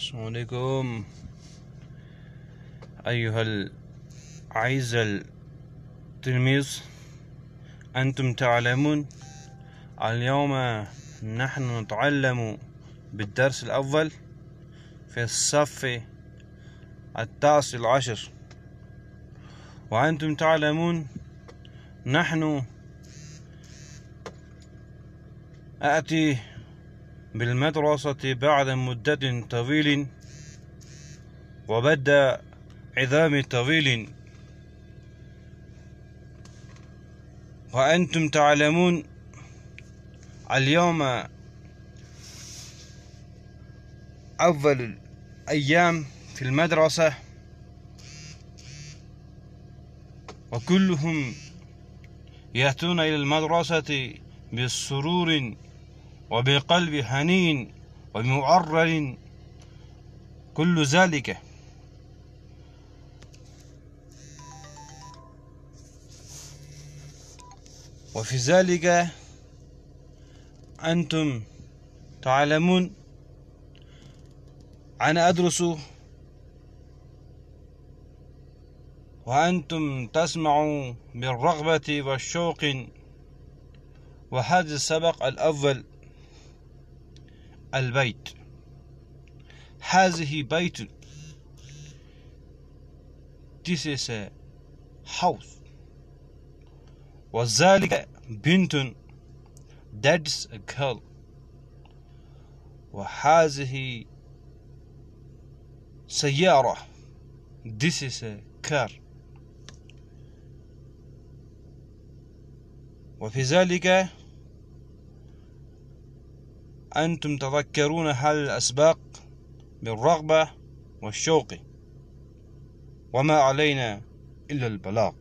السلام عليكم. أيها الأعزة التلميذ أنتم تعلمون اليوم نحن نتعلم بالدرس الأول في الصف التاسع عشر. وأنتم تعلمون نحن أتي بالمدرسة بعد مدة طويل وبدا عظام طويل. وأنتم تعلمون اليوم أول أيام في المدرسة وكلهم يأتون إلى المدرسة بالسرور وبقلب حنين ومعرر كل ذلك. وفي ذلك أنتم تعلمون. أنا أدرس وأنتم تسمعوا بالرغبة والشوق. وهذا السبق الأول. البيت. هذه بيت. This is a house. وذلك بنت. That's a girl. وهذه سيارة. This is a car. وفي ذلك أنتم تذكرون هذه الأسباق بالرغبة والشوق وما علينا إلا البلاغ.